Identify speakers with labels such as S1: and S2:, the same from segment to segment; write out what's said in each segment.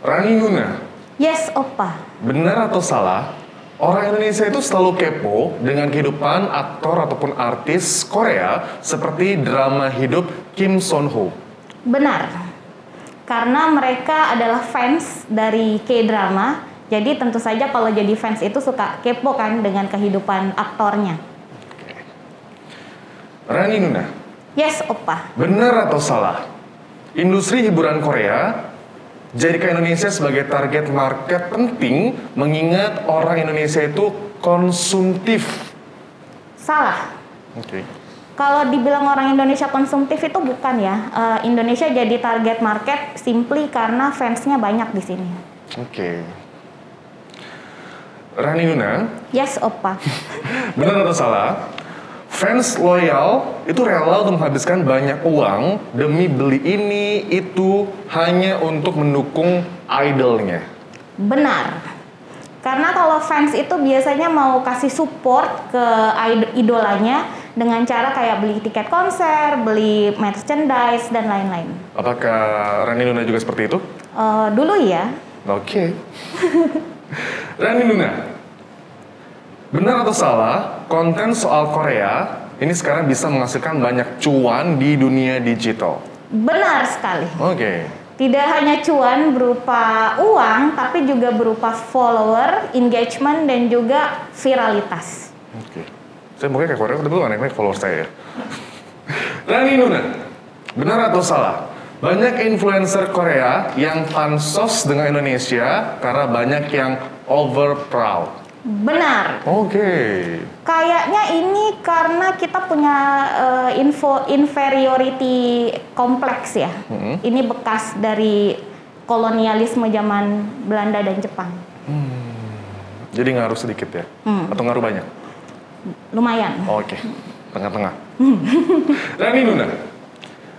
S1: Rani Nuna,
S2: Yes, Opa.
S1: benar atau salah? Orang Indonesia itu selalu kepo dengan kehidupan aktor ataupun artis Korea seperti drama hidup Kim Son Ho.
S2: Benar. Karena mereka adalah fans dari K-drama, jadi tentu saja kalau jadi fans itu suka kepo kan dengan kehidupan aktornya.
S1: Rani Nuna,
S2: Yes, Opa.
S1: benar atau salah? Industri hiburan Korea jadikan Indonesia sebagai target market penting mengingat orang Indonesia itu konsumtif.
S2: Salah.
S1: Oke.
S2: Kalau dibilang orang Indonesia konsumtif itu bukan ya. Eh, Indonesia jadi target market simply karena fansnya banyak di sini.
S1: Oke. Rani Nuna,
S2: Yes, Opa.
S1: benar atau salah? Fans loyal itu rela untuk menghabiskan banyak uang demi beli ini itu hanya untuk mendukung idolnya.
S2: Benar. Karena kalau fans itu biasanya mau kasih support ke id- idolanya dengan cara kayak beli tiket konser, beli merchandise dan lain-lain.
S1: Apakah Rani Nuna juga seperti itu?
S2: Eh, dulu ya,
S1: Oke. Rani Nuna, benar atau salah konten soal Korea ini sekarang bisa menghasilkan banyak cuan di dunia digital?
S2: benar sekali.
S1: Oke.
S2: Tidak hanya cuan berupa uang, tapi juga berupa follower, engagement, dan juga viralitas.
S1: Oke. Saya mungkin kayak Korea, tapi lu naik-naik follower saya ya. Rani Nuna, benar atau salah? Banyak influencer Korea yang pansos dengan Indonesia karena banyak yang over proud.
S2: Benar.
S1: Oke.
S2: Kayaknya ini karena kita punya eh, info inferiority kompleks ya. Ini bekas dari kolonialisme zaman Belanda dan Jepang.
S1: Jadi ngaruh sedikit ya?
S2: Hmm.
S1: Atau ngaruh banyak?
S2: Lumayan.
S1: Oke, tengah-tengah. Rani Nuna,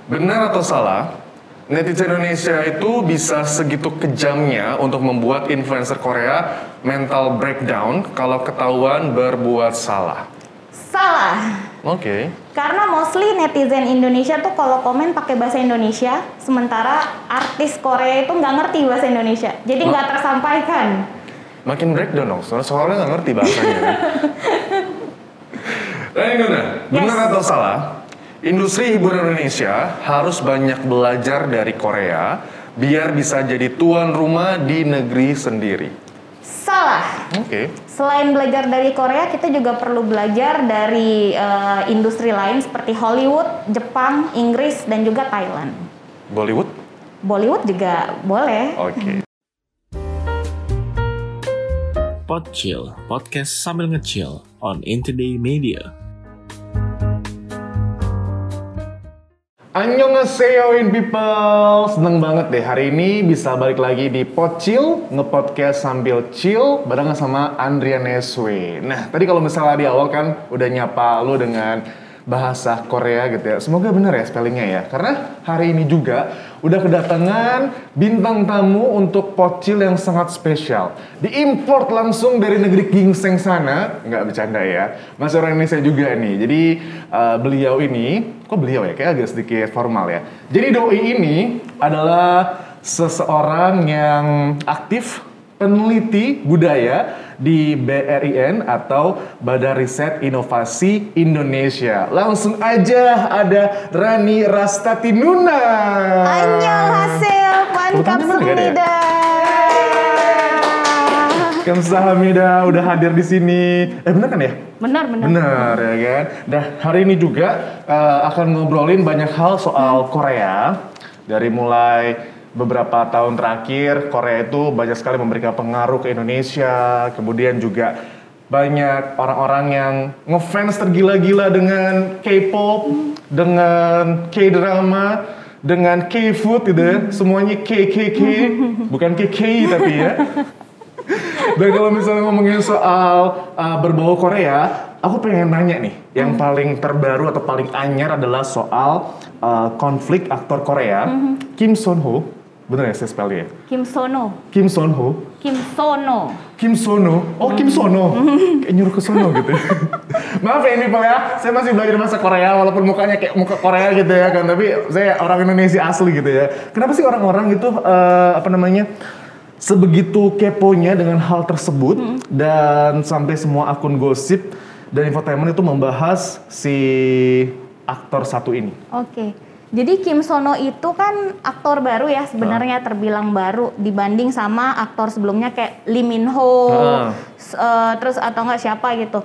S1: benar atau salah? Netizen Indonesia itu bisa segitu kejamnya untuk membuat influencer Korea mental breakdown kalau ketahuan berbuat salah.
S2: Salah.
S1: Oke,
S2: Karena mostly netizen Indonesia tuh kalau komen pakai bahasa Indonesia, sementara artis Korea itu nggak ngerti bahasa Indonesia, jadi nggak tersampaikan.
S1: makin breakdown dong, soalnya soalnya nggak ngerti bahasanya. Rani Nuna, benar
S2: Yes.
S1: atau salah? Industri hiburan Indonesia harus banyak belajar dari Korea biar bisa jadi tuan rumah di negeri sendiri.
S2: Salah.
S1: Oke.
S2: Selain belajar dari Korea, kita juga perlu belajar dari eh, industri lain seperti Hollywood, Jepang, Inggris, dan juga Thailand.
S1: Bollywood?
S2: Bollywood juga boleh.
S1: Oke.
S3: Podchill, podcast sambil ngechill on Intoday Media.
S1: Annyeonghaseyo in people. Seneng banget deh hari ini bisa balik lagi di Pocil Nge-podcast sambil chill Barengan sama Andrian Neswe Nah tadi kalau misalnya di awal kan Udah nyapa lu dengan bahasa Korea gitu ya. Semoga bener ya spellingnya ya. Karena hari ini juga udah kedatangan bintang tamu untuk Pocil yang sangat spesial. Diimport langsung dari negeri gingseng sana. Nggak bercanda ya. Masih orang Indonesia juga nih. Jadi eh, beliau ini kok beliau ya kayak agak sedikit formal ya. Jadi doi ini adalah seseorang yang aktif peneliti budaya di BRIN atau Badan Riset Inovasi Indonesia. Langsung aja ada Rani Rastati Nuna.
S2: Annyeonghaseyo,
S1: Tepuk tangan Kamsahamnida udah hadir di sini. Eh bener kan ya?
S2: Benar, benar.
S1: Benar ya kan. Nah hari ini juga eh, akan ngobrolin banyak hal soal Korea dari mulai beberapa tahun terakhir Korea itu banyak sekali memberikan pengaruh ke Indonesia. Kemudian juga banyak orang-orang yang ngefans tergila-gila dengan K-pop, dengan K-drama, dengan K-food gitu ya. Semuanya K K K, bukan K K tapi ya. Dan kalau misalnya ngomongin soal uh, berbau Korea, aku pengen nanya nih, yang paling terbaru atau paling anyar adalah soal uh, konflik aktor Korea, Kim Son Ho, bener ya saya spellnya?
S2: Kim Sono.
S1: Kim Son Ho,
S2: Kim Sono.
S1: Kim Sono, oh Kim Sono, kayak nyuruh ke sono gitu. Maaf ya ini Pak ya, saya masih belajar bahasa Korea walaupun mukanya kayak muka Korea gitu ya kan, tapi saya orang Indonesia asli gitu ya. Kenapa sih orang-orang itu uh, apa namanya sebegitu keponya dengan hal tersebut
S2: Hmm.
S1: dan sampai semua akun gosip dan infotainment itu membahas si aktor satu ini.
S2: Oke. Jadi Kim Sono itu kan aktor baru ya sebenarnya terbilang baru dibanding sama aktor sebelumnya kayak Lee Min Ho, s- eh, terus atau enggak siapa gitu.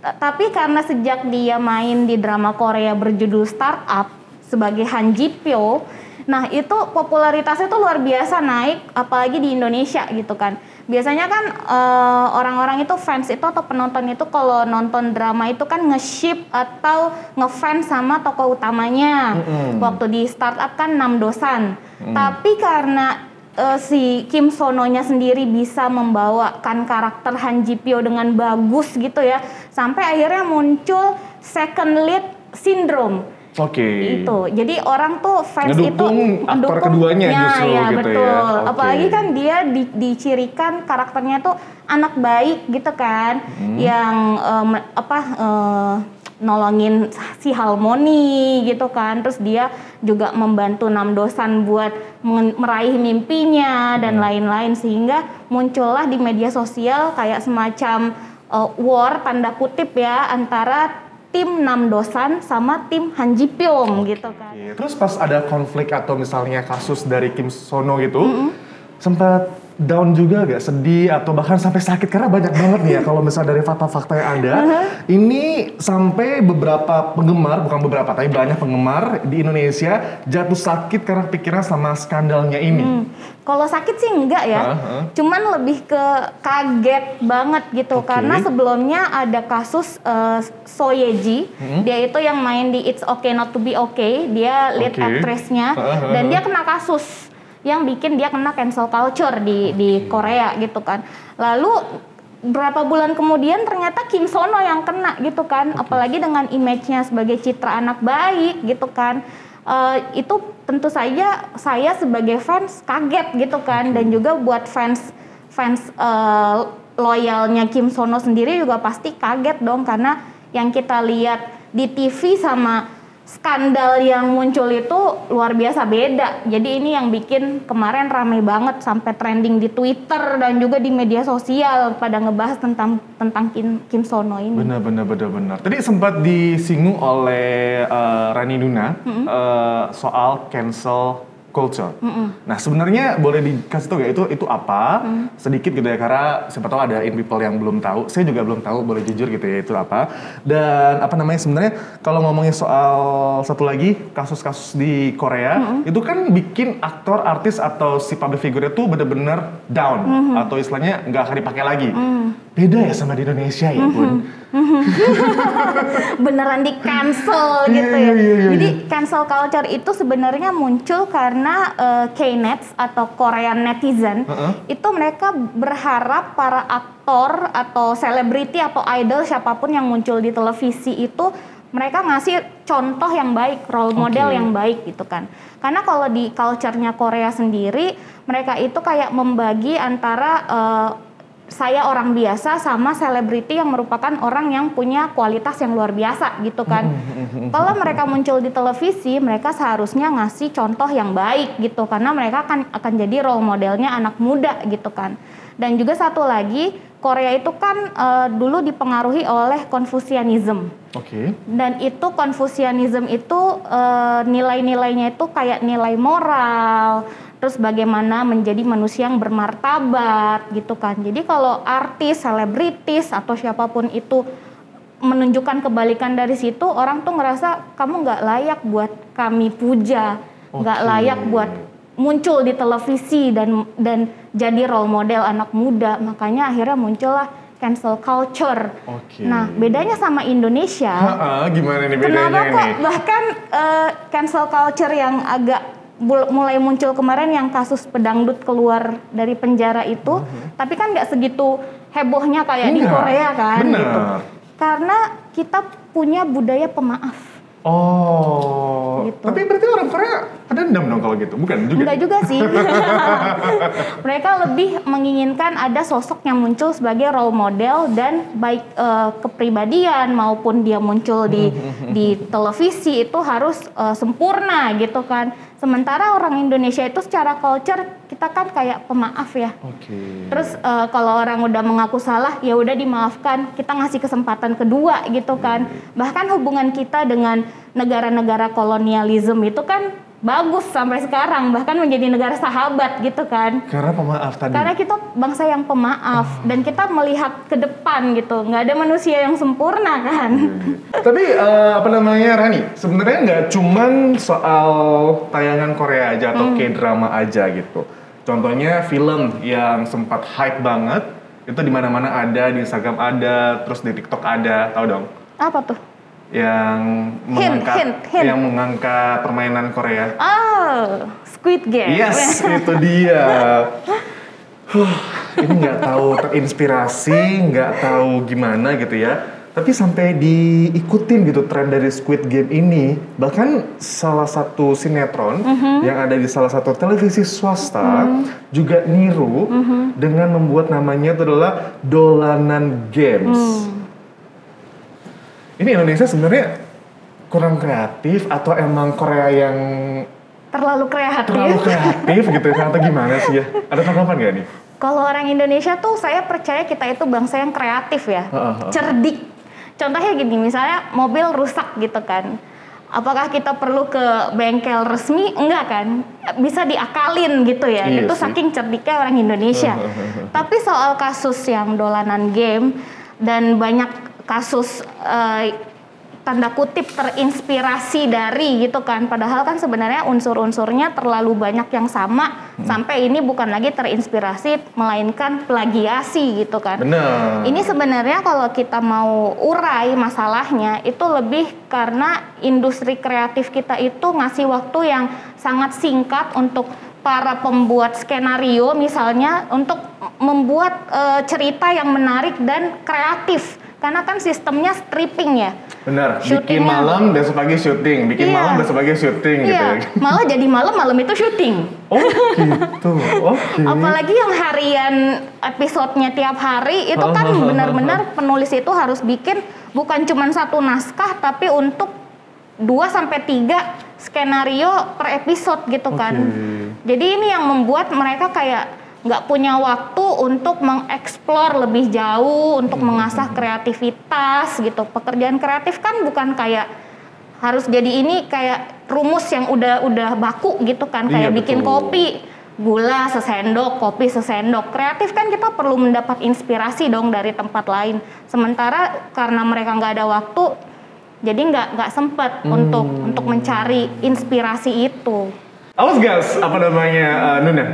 S2: T- Tapi karena sejak dia main di drama Korea berjudul Startup sebagai Han Ji Pyo, nah itu popularitasnya tuh luar biasa naik, apalagi di Indonesia gitu kan. Biasanya kan eh, orang-orang itu fans itu atau penonton itu kalau nonton drama itu kan nge-ship atau ngefans sama tokoh utamanya.
S1: Mm-mm.
S2: Waktu di startup kan enam dosan. Tapi karena eh, si Kim Sono-nya sendiri bisa membawakan karakter Han Ji Pyo dengan bagus gitu ya, sampai akhirnya muncul second lead syndrome
S1: Oke.
S2: itu jadi orang tuh fans
S1: Ngedukung
S2: itu
S1: aktor
S2: ngedukung-
S1: keduanya
S2: ya,
S1: justru
S2: ya,
S1: gitu ya.
S2: betul
S1: Oke.
S2: apalagi kan dia di- dicirikan karakternya tuh anak baik gitu kan
S1: Hmm.
S2: yang em, apa eh, nolongin si Harmoni gitu kan terus dia juga membantu enam dosan buat meraih mimpinya
S1: Hmm.
S2: dan lain-lain sehingga muncullah di media sosial kayak semacam eh, war tanda kutip ya antara tim enam dosan sama tim Han Ji Pyong gitu kan.
S1: Terus pas ada konflik atau misalnya kasus dari Kim Sono gitu, sempat down juga gak sedih atau bahkan sampai sakit karena banyak banget nih ya kalau misalnya dari fakta-fakta yang ada, ini sampai beberapa penggemar bukan beberapa tapi banyak penggemar di Indonesia jatuh sakit karena pikiran sama skandalnya ini.
S2: Hmm. Kalau sakit sih enggak ya,
S1: hah.
S2: cuman lebih ke kaget banget gitu
S1: Oke.
S2: karena sebelumnya ada kasus eh, So Ye Ji,
S1: Hmm.
S2: dia itu yang main di It's Okay Not to Be Okay, dia lead
S1: Oke.
S2: actress-nya
S1: hah,
S2: dan dia kena kasus yang bikin dia kena cancel culture di di Korea gitu kan. Lalu berapa bulan kemudian ternyata Kim Sono yang kena gitu kan, apalagi dengan image-nya sebagai citra anak baik gitu kan. Eh, itu tentu saja saya sebagai fans kaget gitu kan. Dan juga buat fans fans eh, loyalnya Kim Sono sendiri juga pasti kaget dong. Karena yang kita lihat di TV sama skandal yang muncul itu luar biasa beda. Jadi ini yang bikin kemarin rame banget sampai trending di Twitter dan juga di media sosial pada ngebahas tentang tentang Kim, Kim Sono ini.
S1: Benar, benar, benar, benar. Tadi sempat disinggung oleh eh, Rani Nuna eh, soal cancel culture. Nah sebenarnya boleh dikasih tahu ya itu itu apa sedikit gitu ya karena siapa tahu ada in people yang belum tahu. Saya juga belum tahu boleh jujur gitu ya itu apa. Dan apa namanya sebenarnya kalau ngomongin soal satu lagi kasus-kasus di Korea itu kan bikin aktor, artis atau si public figure itu bener-bener down atau istilahnya nggak akan dipakai lagi. Beda ya sama di Indonesia ya bun.
S2: beneran di cancel
S1: Iya,
S2: gitu ya.
S1: iya, iya,
S2: Jadi cancel culture itu sebenarnya muncul karena eh, K-nets atau Korean netizen
S1: Heeh.
S2: itu mereka berharap para aktor atau selebriti atau idol siapa pun yang muncul di televisi itu mereka ngasih contoh yang baik, role model
S1: Oke.
S2: yang baik gitu kan. Karena kalau di culture-nya Korea sendiri, mereka itu kayak membagi antara eh, saya orang biasa sama selebriti yang merupakan orang yang punya kualitas yang luar biasa gitu kan. Kalau mereka muncul di televisi, mereka seharusnya ngasih contoh yang baik gitu karena mereka akan akan jadi role modelnya anak muda gitu kan. Dan juga satu lagi, Korea itu kan eh, dulu dipengaruhi oleh Confucianism
S1: Oke.
S2: dan itu Confucianism itu eh, nilai-nilainya itu kayak nilai moral terus bagaimana menjadi manusia yang bermartabat gitu kan jadi kalau artis selebritis atau siapa pun itu menunjukkan kebalikan dari situ orang tuh ngerasa kamu nggak layak buat kami puja nggak
S1: Oke.
S2: layak buat muncul di televisi dan dan jadi role model anak muda makanya akhirnya muncullah cancel culture
S1: Oke.
S2: nah bedanya sama Indonesia
S1: Ha-ha, gimana nih bedanya
S2: Kenapa kok
S1: nih?
S2: bahkan eh, cancel culture yang agak mulai muncul kemarin yang kasus pedangdut keluar dari penjara itu, tapi kan nggak segitu hebohnya kayak di
S1: Enggak,
S2: Korea kan
S1: bener.
S2: gitu. Karena kita punya budaya pemaaf.
S1: Oh,
S2: Gitu.
S1: tapi berarti orang Korea pedendam dong kalau gitu, bukan juga?
S2: Enggak juga sih. Mereka lebih menginginkan ada sosok yang muncul sebagai role model dan baik eh, kepribadian maupun dia muncul di di televisi itu harus eh, sempurna gitu kan. Sementara orang Indonesia itu secara culture kita kan kayak pemaaf ya.
S1: Oke.
S2: Terus eh, kalau orang udah mengaku salah, ya udah dimaafkan. Kita ngasih kesempatan kedua gitu kan. Bahkan hubungan kita dengan negara-negara kolonialisme itu kan bagus sampai sekarang, bahkan menjadi negara sahabat gitu kan.
S1: Karena pemaaf tadi.
S2: Karena kita bangsa yang pemaaf dan kita melihat ke depan gitu. nggak ada manusia yang sempurna kan.
S1: Tapi eh, apa namanya Rani? Sebenarnya nggak cuman soal tayangan Korea aja atau K-drama aja gitu. Contohnya film yang sempat hype banget itu di mana-mana ada di Instagram ada, terus di TikTok ada, tahu dong?
S2: Apa tuh?
S1: Yang mengangkat
S2: hint, hint.
S1: yang mengangkat permainan Korea.
S2: Oh, Squid Game.
S1: Yes, itu dia. Huh, ini nggak tahu terinspirasi, nggak tahu gimana gitu ya. Tapi sampai diikutin gitu tren dari Squid Game ini, bahkan salah satu sinetron yang ada di salah satu televisi swasta juga niru dengan membuat namanya itu adalah Dolanan Games. Ini Indonesia sebenarnya kurang kreatif atau emang Korea yang
S2: Terlalu kreatif.
S1: terlalu kreatif gitu atau gimana sih ya? Ada tanggapan gak nih?
S2: Kalau orang Indonesia tuh saya percaya kita itu bangsa yang kreatif ya,
S1: Heeh, heeh.
S2: cerdik. Contohnya gini, misalnya mobil rusak gitu kan. Apakah kita perlu ke bengkel resmi? Enggak kan? Bisa diakalin gitu ya.
S1: Iya
S2: itu
S1: sih.
S2: saking cerdiknya orang Indonesia. Tapi soal kasus yang dolanan game dan banyak kasus eh, tanda kutip terinspirasi dari gitu kan. Padahal kan sebenarnya unsur-unsurnya terlalu banyak yang sama sampai ini bukan lagi terinspirasi melainkan plagiasi gitu kan.
S1: Bener.
S2: ini sebenarnya kalau kita mau urai masalahnya itu lebih karena industri kreatif kita itu ngasih waktu yang sangat singkat untuk para pembuat skenario misalnya untuk membuat eh, cerita yang menarik dan kreatif karena kan sistemnya stripping ya
S1: Bener. Bikin malam besok pagi syuting, bikin
S2: Iya.
S1: malam besok pagi syuting gitu.
S2: Iya,
S1: ya.
S2: malah jadi malam malam itu syuting.
S1: Oh gitu. Oke.
S2: Apalagi yang harian episodenya tiap hari itu kan benar-benar penulis itu harus bikin bukan cuma satu naskah tapi untuk 2 sampai 3 skenario per episode gitu kan.
S1: Oke.
S2: Jadi ini yang membuat mereka kayak nggak punya waktu untuk mengeksplor lebih jauh, untuk
S1: Hmm.
S2: mengasah kreativitas gitu. Pekerjaan kreatif kan bukan kayak harus jadi ini kayak rumus yang udah udah baku gitu kan, kayak
S1: Iya,
S2: bikin
S1: betul.
S2: kopi gula sesendok, kopi sesendok. Kreatif kan kita perlu mendapat inspirasi dong dari tempat lain. Sementara karena mereka nggak ada waktu, jadi nggak nggak sempet untuk
S1: Hmm.
S2: untuk mencari inspirasi itu.
S1: Aus gas apa namanya uh, Nuna?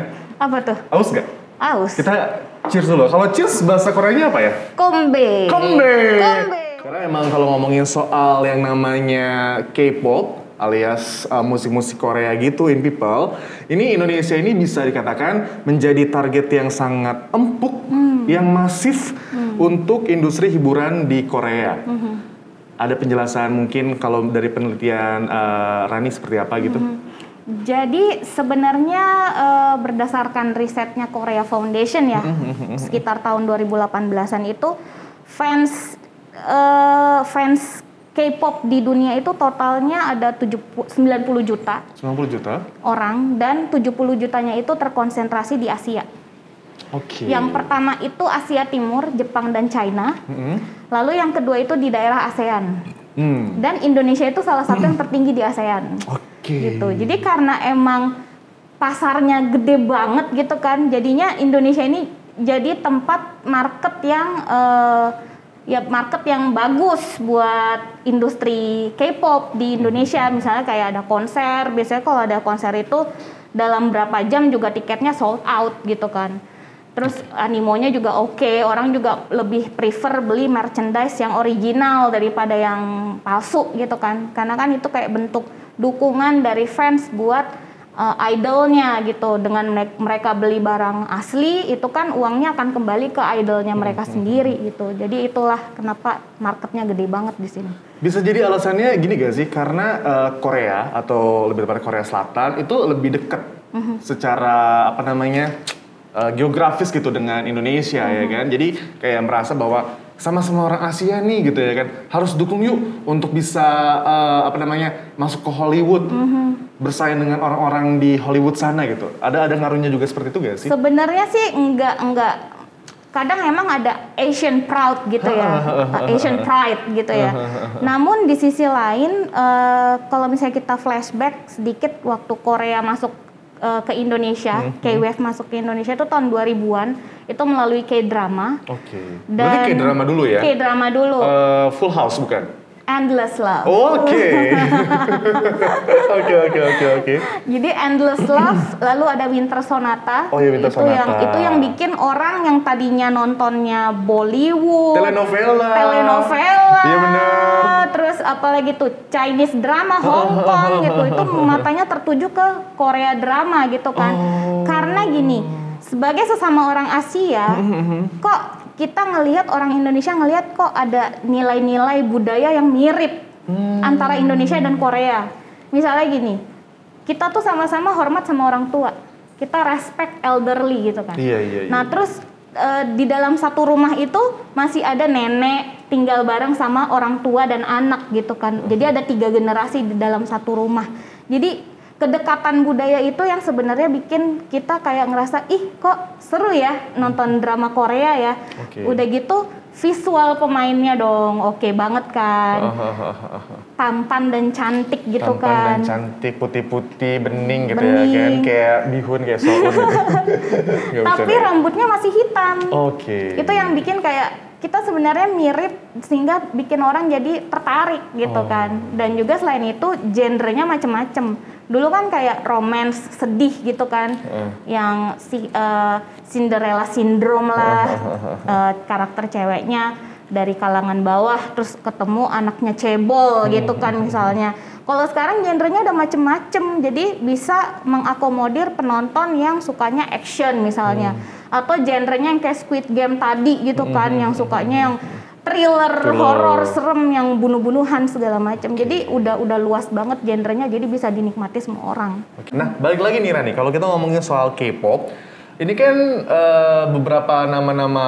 S2: Apa tuh?
S1: Aus gak?
S2: Aus.
S1: Kita cheers dulu. Kalau cheers bahasa Koreanya apa ya?
S2: Kombe.
S1: Kombe.
S2: Kombe.
S1: Karena emang kalau ngomongin soal yang namanya K-pop alias uh, musik-musik Korea gitu in people, ini Indonesia ini bisa dikatakan menjadi target yang sangat empuk, yang masif untuk industri hiburan di Korea. Ada penjelasan mungkin kalau dari penelitian uh, Rani seperti apa gitu?
S2: Jadi sebenarnya eh, berdasarkan risetnya Korea Foundation ya, sekitar tahun 2018-an itu fans eh, fans K-pop di dunia itu totalnya ada 70 90 juta
S1: 90 juta.
S2: orang dan 70 jutanya itu terkonsentrasi di Asia.
S1: Oke.
S2: Yang pertama itu Asia Timur, Jepang dan China.
S1: Mm-mm.
S2: Lalu yang kedua itu di daerah ASEAN.
S1: Hmm.
S2: Dan Indonesia itu salah satu yang tertinggi di ASEAN.
S1: Oke.
S2: gitu. Jadi karena emang pasarnya gede banget gitu kan, jadinya Indonesia ini jadi tempat market yang eh, ya market yang bagus buat industri K-pop di Indonesia. Misalnya kayak ada konser, biasanya kalau ada konser itu dalam berapa jam juga tiketnya sold out gitu kan. Terus animonya juga oke, orang juga lebih prefer beli merchandise yang original daripada yang palsu gitu kan. Karena kan itu kayak bentuk dukungan dari fans buat uh, idolnya gitu. Dengan mere- mereka beli barang asli, itu kan uangnya akan kembali ke idolnya mereka sendiri gitu. Jadi itulah kenapa marketnya gede banget di sini.
S1: Bisa jadi alasannya gini gak sih? Karena eh, Korea atau lebih tepatnya Korea Selatan itu lebih dekat secara apa namanya eh, geografis gitu dengan Indonesia ya kan. Jadi kayak merasa bahwa sama-sama orang Asia nih gitu ya kan harus dukung yuk untuk bisa eh, apa namanya masuk ke Hollywood. bersaing dengan orang-orang di Hollywood sana gitu. Ada ada ngaruhnya juga seperti itu gak sih?
S2: Sebenarnya sih enggak enggak kadang emang ada Asian proud gitu ya, Asian pride gitu ya. Namun di sisi lain, uh, kalau misalnya kita flashback sedikit waktu Korea masuk uh, ke Indonesia, hmm. K-wave masuk ke Indonesia itu tahun 2000-an, itu melalui K-drama.
S1: Oke. Okay. Berarti K-drama dulu ya?
S2: K-drama dulu.
S1: Uh, full House bukan?
S2: Endless Love.
S1: Oke. Oke oke oke oke.
S2: Jadi Endless Love, lalu ada Winter Sonata.
S1: Oh iya Winter
S2: itu
S1: Sonata.
S2: Yang, itu yang bikin orang yang tadinya nontonnya Bollywood,
S1: telenovela,
S2: telenovela.
S1: Iya benar.
S2: Terus apalagi tuh Chinese drama Hong Kong gitu, itu matanya tertuju ke Korea drama gitu kan. Oh. Karena gini, sebagai sesama orang Asia, kok kita ngelihat orang Indonesia ngelihat kok ada nilai-nilai budaya yang mirip hmm. antara Indonesia dan Korea. Misalnya gini, kita tuh sama-sama hormat sama orang tua, kita respect elderly gitu kan.
S1: Iya iya. iya.
S2: Nah terus e, di dalam satu rumah itu masih ada nenek tinggal bareng sama orang tua dan anak gitu kan. Jadi ada tiga generasi di dalam satu rumah. Jadi kedekatan budaya itu yang sebenarnya bikin kita kayak ngerasa ih kok seru ya nonton drama Korea ya. Okay. Udah gitu visual pemainnya dong oke okay banget kan. Tampan dan cantik gitu
S1: Tampan
S2: kan.
S1: Tampan dan cantik putih-putih bening gitu bening. ya kan kayak bihun kayak soun gitu.
S2: Tapi rambutnya masih hitam.
S1: Oke. Okay.
S2: Itu yang bikin kayak kita sebenarnya mirip sehingga bikin orang jadi tertarik gitu oh. kan. Dan juga selain itu genrenya macem-macem dulu kan kayak romance sedih gitu kan uh. yang si uh, Cinderella syndrome lah uh, karakter ceweknya dari kalangan bawah terus ketemu anaknya cebol hmm. gitu kan misalnya kalau sekarang genrenya udah macem-macem jadi bisa mengakomodir penonton yang sukanya action misalnya hmm. atau genrenya yang kayak Squid Game tadi gitu kan hmm. yang sukanya yang thriller, thriller. horor, serem yang bunuh-bunuhan segala macam. Okay. Jadi udah udah luas banget genrenya jadi bisa dinikmati semua orang.
S1: Okay. Nah, balik lagi nih Rani, kalau kita ngomongin soal K-pop, ini kan uh, beberapa nama-nama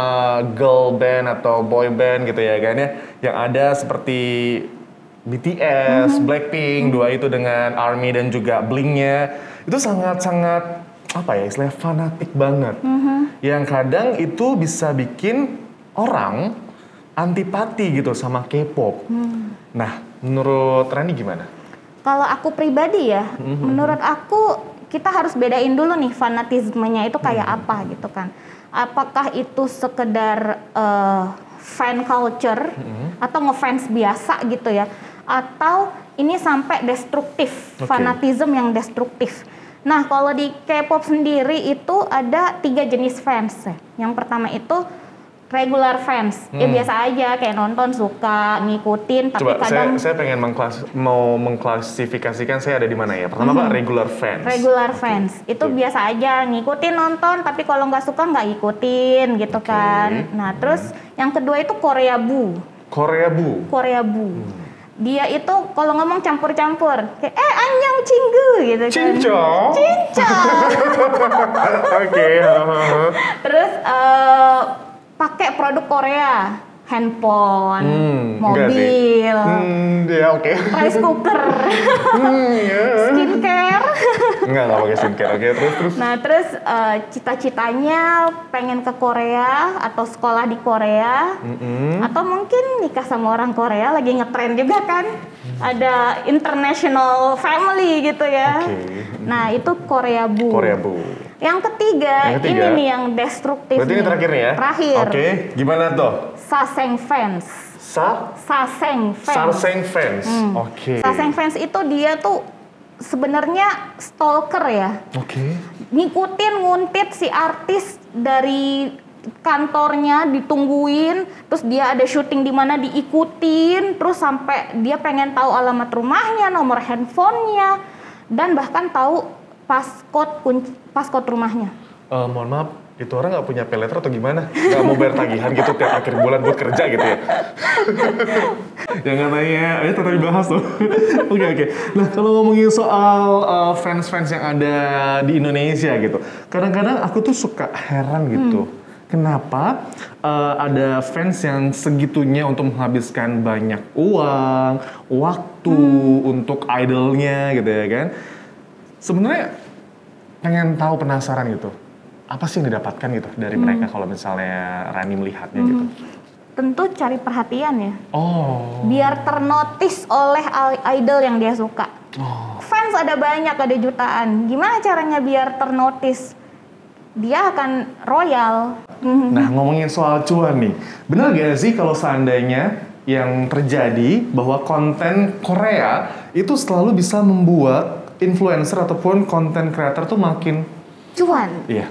S1: girl band atau boy band gitu ya kan ya, yang ada seperti BTS, mm-hmm. Blackpink, mm-hmm. dua itu dengan ARMY dan juga Blinknya itu sangat-sangat apa ya istilah fanatik banget. Mm-hmm. Yang kadang itu bisa bikin orang antipati gitu sama K-pop. Hmm. Nah, menurut Rani gimana?
S2: Kalau aku pribadi ya, hmm. menurut aku kita harus bedain dulu nih fanatismenya itu kayak hmm. apa gitu kan. Apakah itu sekedar uh, fan culture hmm. atau ngefans biasa gitu ya, atau ini sampai destruktif, okay. fanatisme yang destruktif. Nah, kalau di K-pop sendiri itu ada tiga jenis fans. Yang pertama itu regular fans ya hmm. ya biasa aja kayak nonton suka ngikutin tapi
S1: Coba,
S2: kadang
S1: saya, saya pengen mengklas mau mengklasifikasikan saya ada di mana ya pertama hmm. pak regular fans
S2: regular okay. fans itu okay. biasa aja ngikutin nonton tapi kalau nggak suka nggak ikutin gitu okay. kan nah terus hmm. yang kedua itu Korea Bu
S1: Korea Bu
S2: Korea Bu hmm dia itu kalau ngomong campur-campur kayak eh anyang cinggu gitu kan
S1: cincong
S2: cincong
S1: oke okay.
S2: terus uh, pakai produk Korea handphone, hmm, mobil,
S1: hmm, ya oke, okay.
S2: rice cooker, hmm, yeah. skincare,
S1: enggak nggak pakai skincare, oke okay, terus terus.
S2: Nah terus uh, cita-citanya pengen ke Korea atau sekolah di Korea, mm-hmm. atau mungkin nikah sama orang Korea lagi ngetren juga kan, ada international family gitu ya. Okay. Nah itu Korea bu.
S1: Korea bu.
S2: Yang ketiga, yang ketiga, ini nih yang destruktif.
S1: Berarti
S2: nih.
S1: ini terakhir nih ya?
S2: Terakhir.
S1: Oke, okay. gimana tuh?
S2: Saseng fans.
S1: Sa?
S2: Saseng fans.
S1: Saseng fans. Hmm. Oke. Okay.
S2: Saseng fans itu dia tuh sebenarnya stalker ya.
S1: Oke. Okay.
S2: Ngikutin nguntit si artis dari kantornya ditungguin, terus dia ada syuting di mana diikutin, terus sampai dia pengen tahu alamat rumahnya, nomor handphonenya, dan bahkan tahu paskot kunci paskot rumahnya.
S1: Uh, mohon maaf, itu orang nggak punya peleter atau gimana? Nggak mau bayar tagihan gitu tiap akhir bulan buat kerja gitu ya? Jangan nanya, ya tetap dibahas tuh. Oke oke. Okay, okay. Nah kalau ngomongin soal uh, fans-fans yang ada di Indonesia gitu, kadang-kadang aku tuh suka heran gitu. Hmm. Kenapa uh, ada fans yang segitunya untuk menghabiskan banyak uang, waktu hmm. untuk idolnya gitu ya kan? Sebenarnya pengen tahu penasaran gitu. Apa sih yang didapatkan gitu dari mereka kalau misalnya Rani melihatnya gitu?
S2: Tentu cari perhatian ya.
S1: Oh.
S2: Biar ternotis oleh idol yang dia suka.
S1: Oh.
S2: Fans ada banyak, ada jutaan. Gimana caranya biar ternotis? Dia akan royal.
S1: Nah ngomongin soal cuan nih, benar gak sih kalau seandainya yang terjadi bahwa konten Korea itu selalu bisa membuat influencer ataupun konten creator tuh makin
S2: Cuan
S1: iya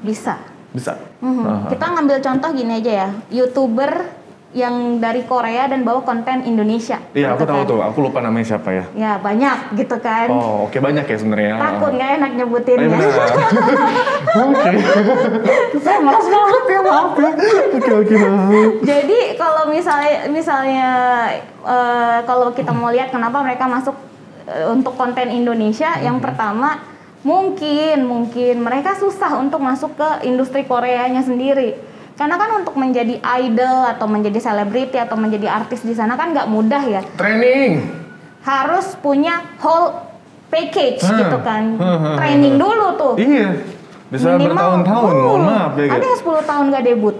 S2: bisa.
S1: bisa.
S2: Mhm.
S1: Aha.
S2: Kita ngambil contoh gini aja ya, youtuber yang dari Korea dan bawa konten Indonesia.
S1: Iya aku
S2: gitu
S1: tahu
S2: kan.
S1: tuh, aku lupa namanya siapa ya.
S2: Ya banyak gitu kan.
S1: Oh oke banyak ya sebenarnya.
S2: Takut nggak enak nyebutinnya.
S1: benar. Oke.
S2: Saya malas banget ya maaf ya.
S1: Oke oke.
S2: Jadi kalau misalnya misalnya eh, kalau kita mau lihat kenapa mereka masuk untuk konten Indonesia, yang pertama mungkin mungkin mereka susah untuk masuk ke industri Koreanya sendiri. Karena kan untuk menjadi idol atau menjadi selebriti atau menjadi artis di sana kan nggak mudah ya.
S1: Training.
S2: Harus punya whole package
S1: Hmm.
S2: gitu kan.
S1: Hmm, hmm,
S2: Training dulu tuh.
S1: Iya. Bisa
S2: Minimal,
S1: bertahun-tahun,
S2: uh,
S1: mohon maaf ya.
S2: Ada yang 10 tahun gak debut.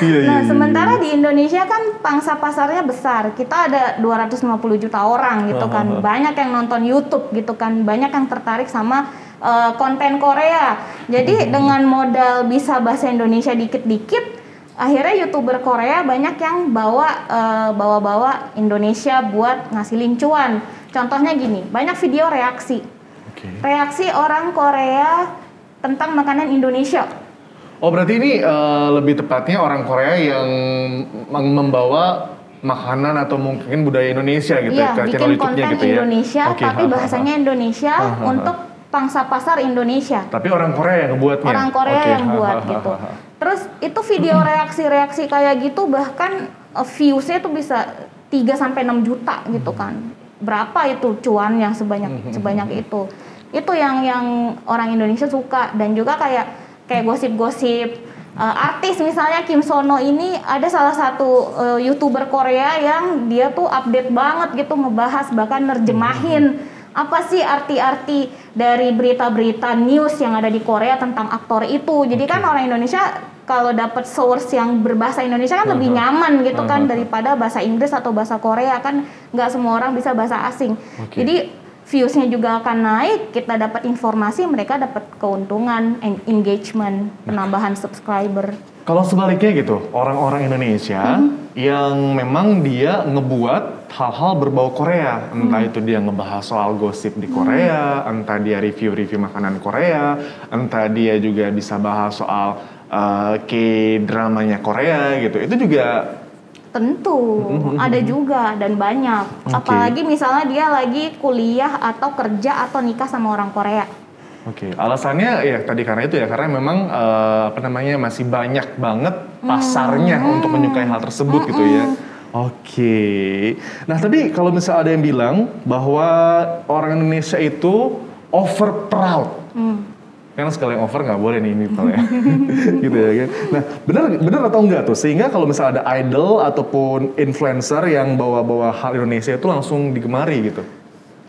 S1: Iya iya.
S2: Nah,
S1: iya.
S2: sementara di Indonesia kan pangsa pasarnya besar. Kita ada 250 juta orang gitu kan. Banyak yang nonton YouTube gitu kan. Banyak yang tertarik sama uh, konten Korea. Jadi
S1: Hmm.
S2: dengan modal bisa bahasa Indonesia dikit-dikit, akhirnya YouTuber Korea banyak yang bawa uh, bawa-bawa Indonesia buat ngasilin cuan. Contohnya gini, banyak video reaksi. Reaksi orang Korea tentang makanan Indonesia.
S1: Oh berarti ini eh, lebih tepatnya orang Korea yang mem- membawa makanan atau mungkin budaya Indonesia gitu
S2: Iya,
S1: ya ke channel
S2: bikin
S1: YouTube-nya
S2: konten
S1: gitu ya.
S2: Indonesia,
S1: Oke,
S2: tapi
S1: ha, ha,
S2: bahasanya Indonesia
S1: Ha, ha, ha.
S2: untuk pangsa pasar Indonesia.
S1: Tapi orang Korea yang ngebuatnya.
S2: Orang Korea
S1: Oke,
S2: yang
S1: ha,
S2: buat
S1: ha, ha,
S2: gitu.
S1: ha, ha.
S2: Terus itu video reaksi-reaksi kayak gitu bahkan uh, views-nya tuh bisa 3 sampai 6 juta gitu kan. Berapa itu cuannya sebanyak sebanyak itu. Itu yang yang orang Indonesia suka dan juga kayak kayak gosip-gosip uh, artis misalnya Kim Sono ini ada salah satu uh, youtuber Korea yang dia tuh update banget gitu ngebahas bahkan nerjemahin apa sih arti-arti dari berita-berita news yang ada di Korea tentang aktor itu. Jadi kan orang Indonesia kalau dapat source yang berbahasa Indonesia kan lebih nyaman gitu kan daripada bahasa Inggris atau bahasa Korea kan nggak semua orang bisa bahasa asing.
S1: Oke.
S2: Jadi viewsnya juga akan naik, kita dapat informasi, mereka dapat keuntungan, en- engagement, penambahan subscriber.
S1: Kalau sebaliknya gitu, orang-orang Indonesia
S2: Mm-hmm.
S1: yang memang dia ngebuat hal-hal berbau Korea, entah
S2: Mm.
S1: itu dia ngebahas soal gosip di Korea, entah dia review-review makanan Korea, entah dia juga bisa bahas soal uh, K-dramanya Korea gitu. Itu juga
S2: Tentu ada juga dan banyak.
S1: Oke.
S2: Apalagi misalnya dia lagi kuliah atau kerja atau nikah sama orang Korea.
S1: Oke, alasannya ya tadi karena itu ya karena memang eh, apa namanya masih banyak banget pasarnya untuk menyukai hal tersebut gitu ya. Oke, nah tapi kalau misalnya ada yang bilang bahwa orang Indonesia itu over proud,
S2: Hmm.
S1: Karena sekali yang over nggak boleh nih ini ya, gitu ya kan. Nah benar benar atau enggak tuh sehingga kalau misalnya ada idol ataupun influencer yang bawa-bawa hal Indonesia itu langsung digemari gitu.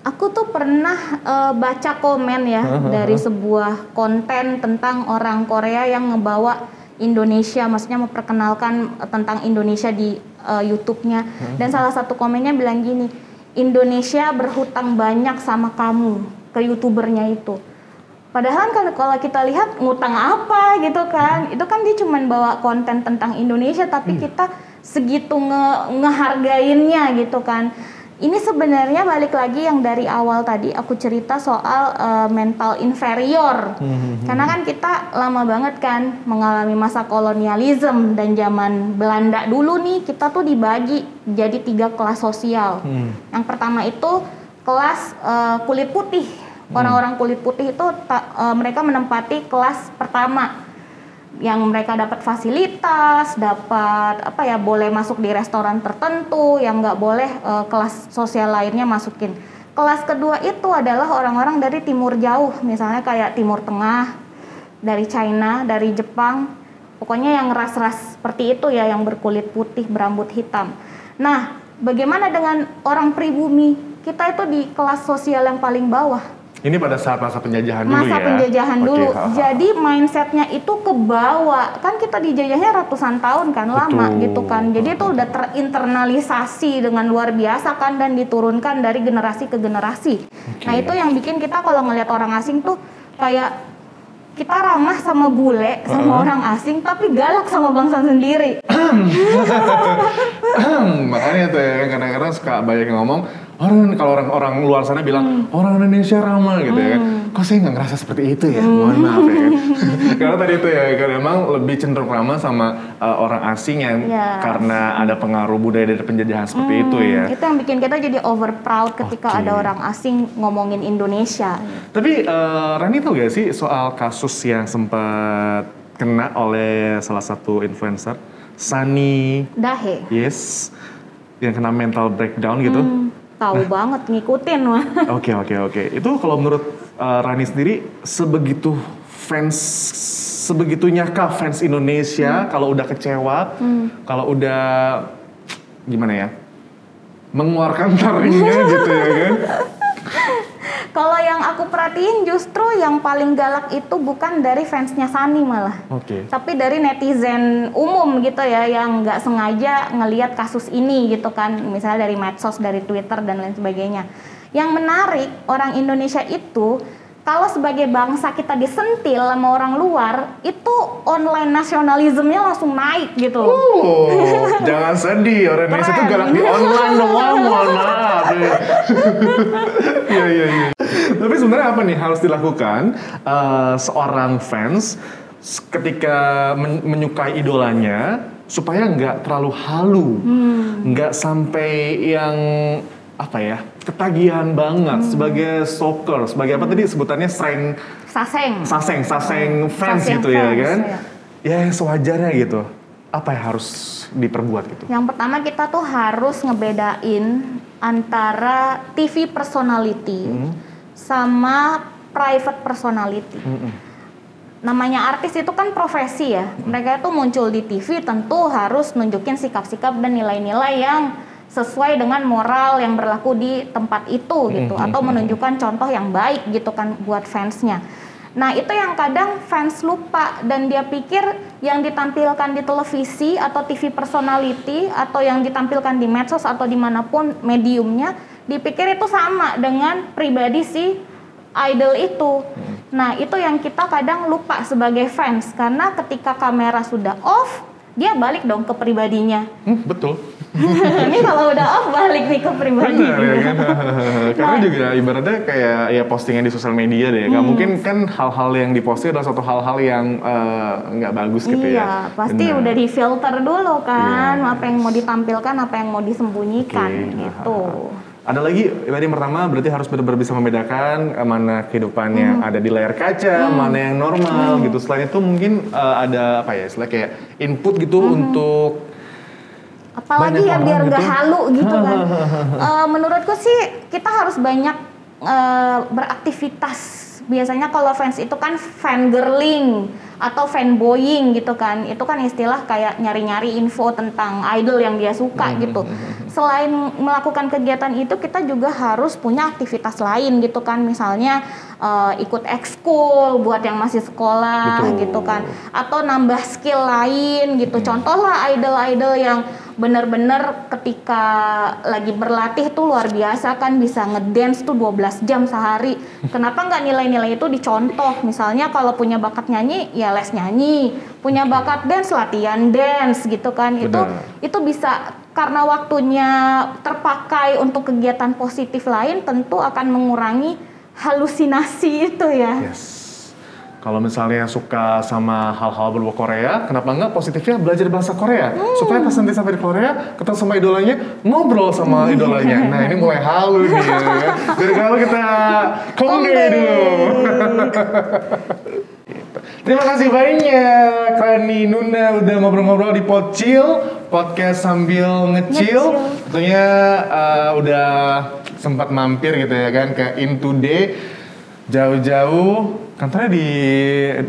S2: Aku tuh pernah eh, baca komen ya dari sebuah konten tentang orang Korea yang ngebawa Indonesia, maksudnya memperkenalkan eh, tentang Indonesia di eh, YouTube-nya. Dan salah satu komennya bilang gini, Indonesia berhutang banyak sama kamu ke youtubernya itu. Padahal kan kalau kita lihat ngutang apa gitu kan, itu kan dia cuman bawa konten tentang Indonesia, tapi kita segitu nge ngehargainnya gitu kan. Ini sebenarnya balik lagi yang dari awal tadi aku cerita soal eh, mental inferior. Karena kan kita lama banget kan mengalami masa kolonialisme dan zaman Belanda dulu nih kita tuh dibagi jadi tiga kelas sosial. Yang pertama itu kelas eh, kulit putih. Orang-orang kulit putih itu ta- eh, mereka menempati kelas pertama yang mereka dapat fasilitas, dapat apa ya boleh masuk di restoran tertentu, yang nggak boleh eh, kelas sosial lainnya masukin. Kelas kedua itu adalah orang-orang dari timur jauh, misalnya kayak Timur Tengah, dari China, dari Jepang, pokoknya yang ras-ras seperti itu ya, yang berkulit putih, berambut hitam. Nah, bagaimana dengan orang pribumi? Kita itu di kelas sosial yang paling bawah.
S1: Ini pada saat masa penjajahan dulu
S2: masa
S1: ya.
S2: penjajahan
S1: Oke,
S2: dulu.
S1: ha, ha.
S2: Jadi mindsetnya itu kebawa. Kan kita dijajahnya ratusan tahun kan, lama
S1: Betul.
S2: gitu kan. Jadi itu udah terinternalisasi dengan luar biasa kan dan diturunkan dari generasi ke generasi. Nah itu yang bikin kita kalau ngelihat orang asing tuh kayak kita ramah sama bule sama orang asing tapi galak sama bangsa sendiri.
S1: Makanya tuh ya, kadang-kadang suka banyak yang ngomong orang kalau orang-orang luar sana bilang
S2: Hmm.
S1: orang Indonesia ramah gitu ya kan. Kok saya nggak ngerasa seperti itu ya?
S2: Hmm.
S1: Mohon maaf ya kan. karena tadi itu ya, karena emang lebih cenderung ramah sama uh, orang asing yang
S2: Iya.
S1: karena ada pengaruh budaya dari penjajahan seperti itu ya.
S2: Itu yang bikin kita jadi over proud ketika
S1: Oke.
S2: ada orang asing ngomongin Indonesia.
S1: Tapi uh, Rani tahu gak sih soal kasus yang sempat kena oleh salah satu influencer, Sunny
S2: Dahe.
S1: Yes, yang kena mental breakdown gitu.
S2: Hmm, tahu banget ngikutin mah.
S1: Oke oke oke. Itu kalau menurut uh, Rani sendiri sebegitu fans sebegitunya kah fans Indonesia kalau udah kecewa, kalau udah gimana ya? mengeluarkan taringnya gitu ya kan?
S2: Kalau yang aku perhatiin justru yang paling galak itu bukan dari fansnya Sani malah.
S1: Oke.
S2: Tapi dari netizen umum gitu ya yang nggak sengaja ngelihat kasus ini gitu kan. Misalnya dari medsos, dari Twitter dan lain sebagainya. Yang menarik orang Indonesia itu kalau sebagai bangsa kita disentil sama orang luar itu online nasionalismenya langsung naik gitu loh.
S1: Oh, jangan sedih. Orang Indonesia tuh
S2: Keren.
S1: galak di online doang, mohon maaf. ya. Iya, iya, iya. Tapi sebenarnya apa nih harus dilakukan eh, seorang fans ketika men- menyukai idolanya supaya nggak terlalu halu, nggak sampai yang apa ya ketagihan banget sebagai stalker, sebagai apa tadi sebutannya sering
S2: Saseng.
S1: saseng saseng fans
S2: Saseng
S1: gitu ya
S2: fans,
S1: kan?
S2: iya.
S1: ya sewajarnya gitu. Apa yang harus diperbuat gitu?
S2: Yang pertama kita tuh harus ngebedain antara TV personality sama private personality. Namanya artis itu kan profesi ya. Mereka itu muncul di TV tentu harus nunjukin sikap-sikap dan nilai-nilai yang sesuai dengan moral yang berlaku di tempat itu gitu atau menunjukkan contoh yang baik gitu kan buat fansnya. Nah itu yang kadang fans lupa dan dia pikir yang ditampilkan di televisi atau TV personality atau yang ditampilkan di medsos atau di mana pun mediumnya dipikir itu sama dengan pribadi si idol itu. Nah itu yang kita kadang lupa sebagai fans karena ketika kamera sudah off dia balik dong ke pribadinya.
S1: Hmm, betul
S2: Ini kalau udah off balik nih ke pribadinya.
S1: benar ya kan karena
S2: Nah.
S1: juga ibaratnya kayak ya postingan di sosial media deh
S2: Hmm.
S1: mungkin kan hal-hal yang diposting adalah suatu hal-hal yang eh, nggak bagus gitu
S2: iya,
S1: ya
S2: pasti
S1: Benar.
S2: udah di filter dulu kan,
S1: Iya.
S2: apa yang mau ditampilkan, apa yang mau disembunyikan
S1: Oke.
S2: gitu.
S1: Ada lagi tadi yang pertama berarti harus benar-benar bisa membedakan eh, mana kehidupan
S2: Hmm.
S1: yang ada di layar kaca, mana yang normal gitu. Selain itu mungkin eh, ada apa ya, istilah kayak input gitu
S2: Hmm.
S1: untuk
S2: Apalagi ya biar nggak
S1: gitu.
S2: halu gitu kan. Eh, menurutku sih kita harus banyak eh, beraktivitas. Biasanya kalau fans itu kan fangirling atau fanboying gitu kan. Itu kan istilah kayak nyari-nyari info tentang idol yang dia suka gitu. Selain melakukan kegiatan itu kita juga harus punya aktivitas lain gitu kan. Misalnya eh, ikut ekskul buat yang masih sekolah
S1: Betul.
S2: gitu kan. Atau nambah skill lain gitu. Contoh lah idol-idol yang bener-bener ketika lagi berlatih tuh luar biasa kan bisa ngedance tuh 12 jam sehari. Kenapa nggak nilai-nilai itu dicontoh? Misalnya kalau punya bakat nyanyi ya les nyanyi, punya bakat dance latihan dance gitu kan. Itu
S1: Benar.
S2: itu bisa karena waktunya terpakai untuk kegiatan positif lain tentu akan mengurangi halusinasi itu ya.
S1: yes. Kalau misalnya suka sama hal-hal berbau Korea, kenapa enggak positifnya belajar bahasa Korea?
S2: Hmm.
S1: Supaya pas nanti sampai di Korea, ketemu sama idolanya, ngobrol sama idolanya. Nah ini mulai halu nih ya. kan? Dari kalau kita Kongde. dulu. Terima kasih banyak Rani Nuna udah ngobrol-ngobrol di Pocil podcast sambil ngecil.
S2: Ngecil.
S1: Tentunya uh, udah sempat mampir gitu ya kan ke In Today jauh-jauh kantornya di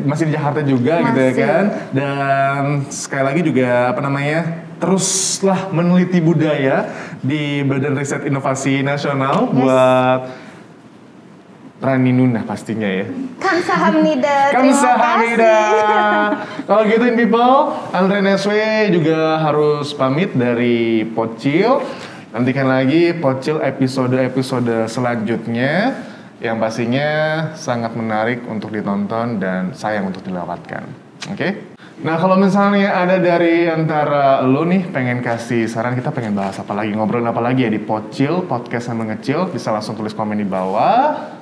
S1: masih di Jakarta juga gitu ya
S2: Masih.
S1: kan. Dan sekali lagi juga apa namanya? Teruslah meneliti budaya di Badan Riset Inovasi Nasional buat Rani Nuna pastinya ya.
S2: Kamsahamnida.
S1: Kamsahamnida. Kalau gitu in people, Andre Neswe juga harus pamit dari Pocil. Nantikan lagi Pocil episode-episode selanjutnya yang pastinya sangat menarik untuk ditonton dan sayang untuk dilewatkan. Oke? Nah kalau misalnya ada dari antara lo nih pengen kasih saran kita pengen bahas apa lagi ngobrolin apa lagi ya di Pocil podcast sambil ngecil bisa langsung tulis komen di bawah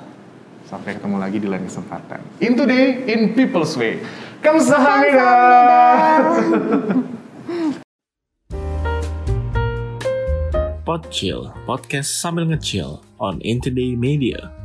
S1: sampai ketemu lagi di lain kesempatan. In today in people's way. Kamsahamnida.
S3: Podchill, podcast sambil ngecil on Intoday Media.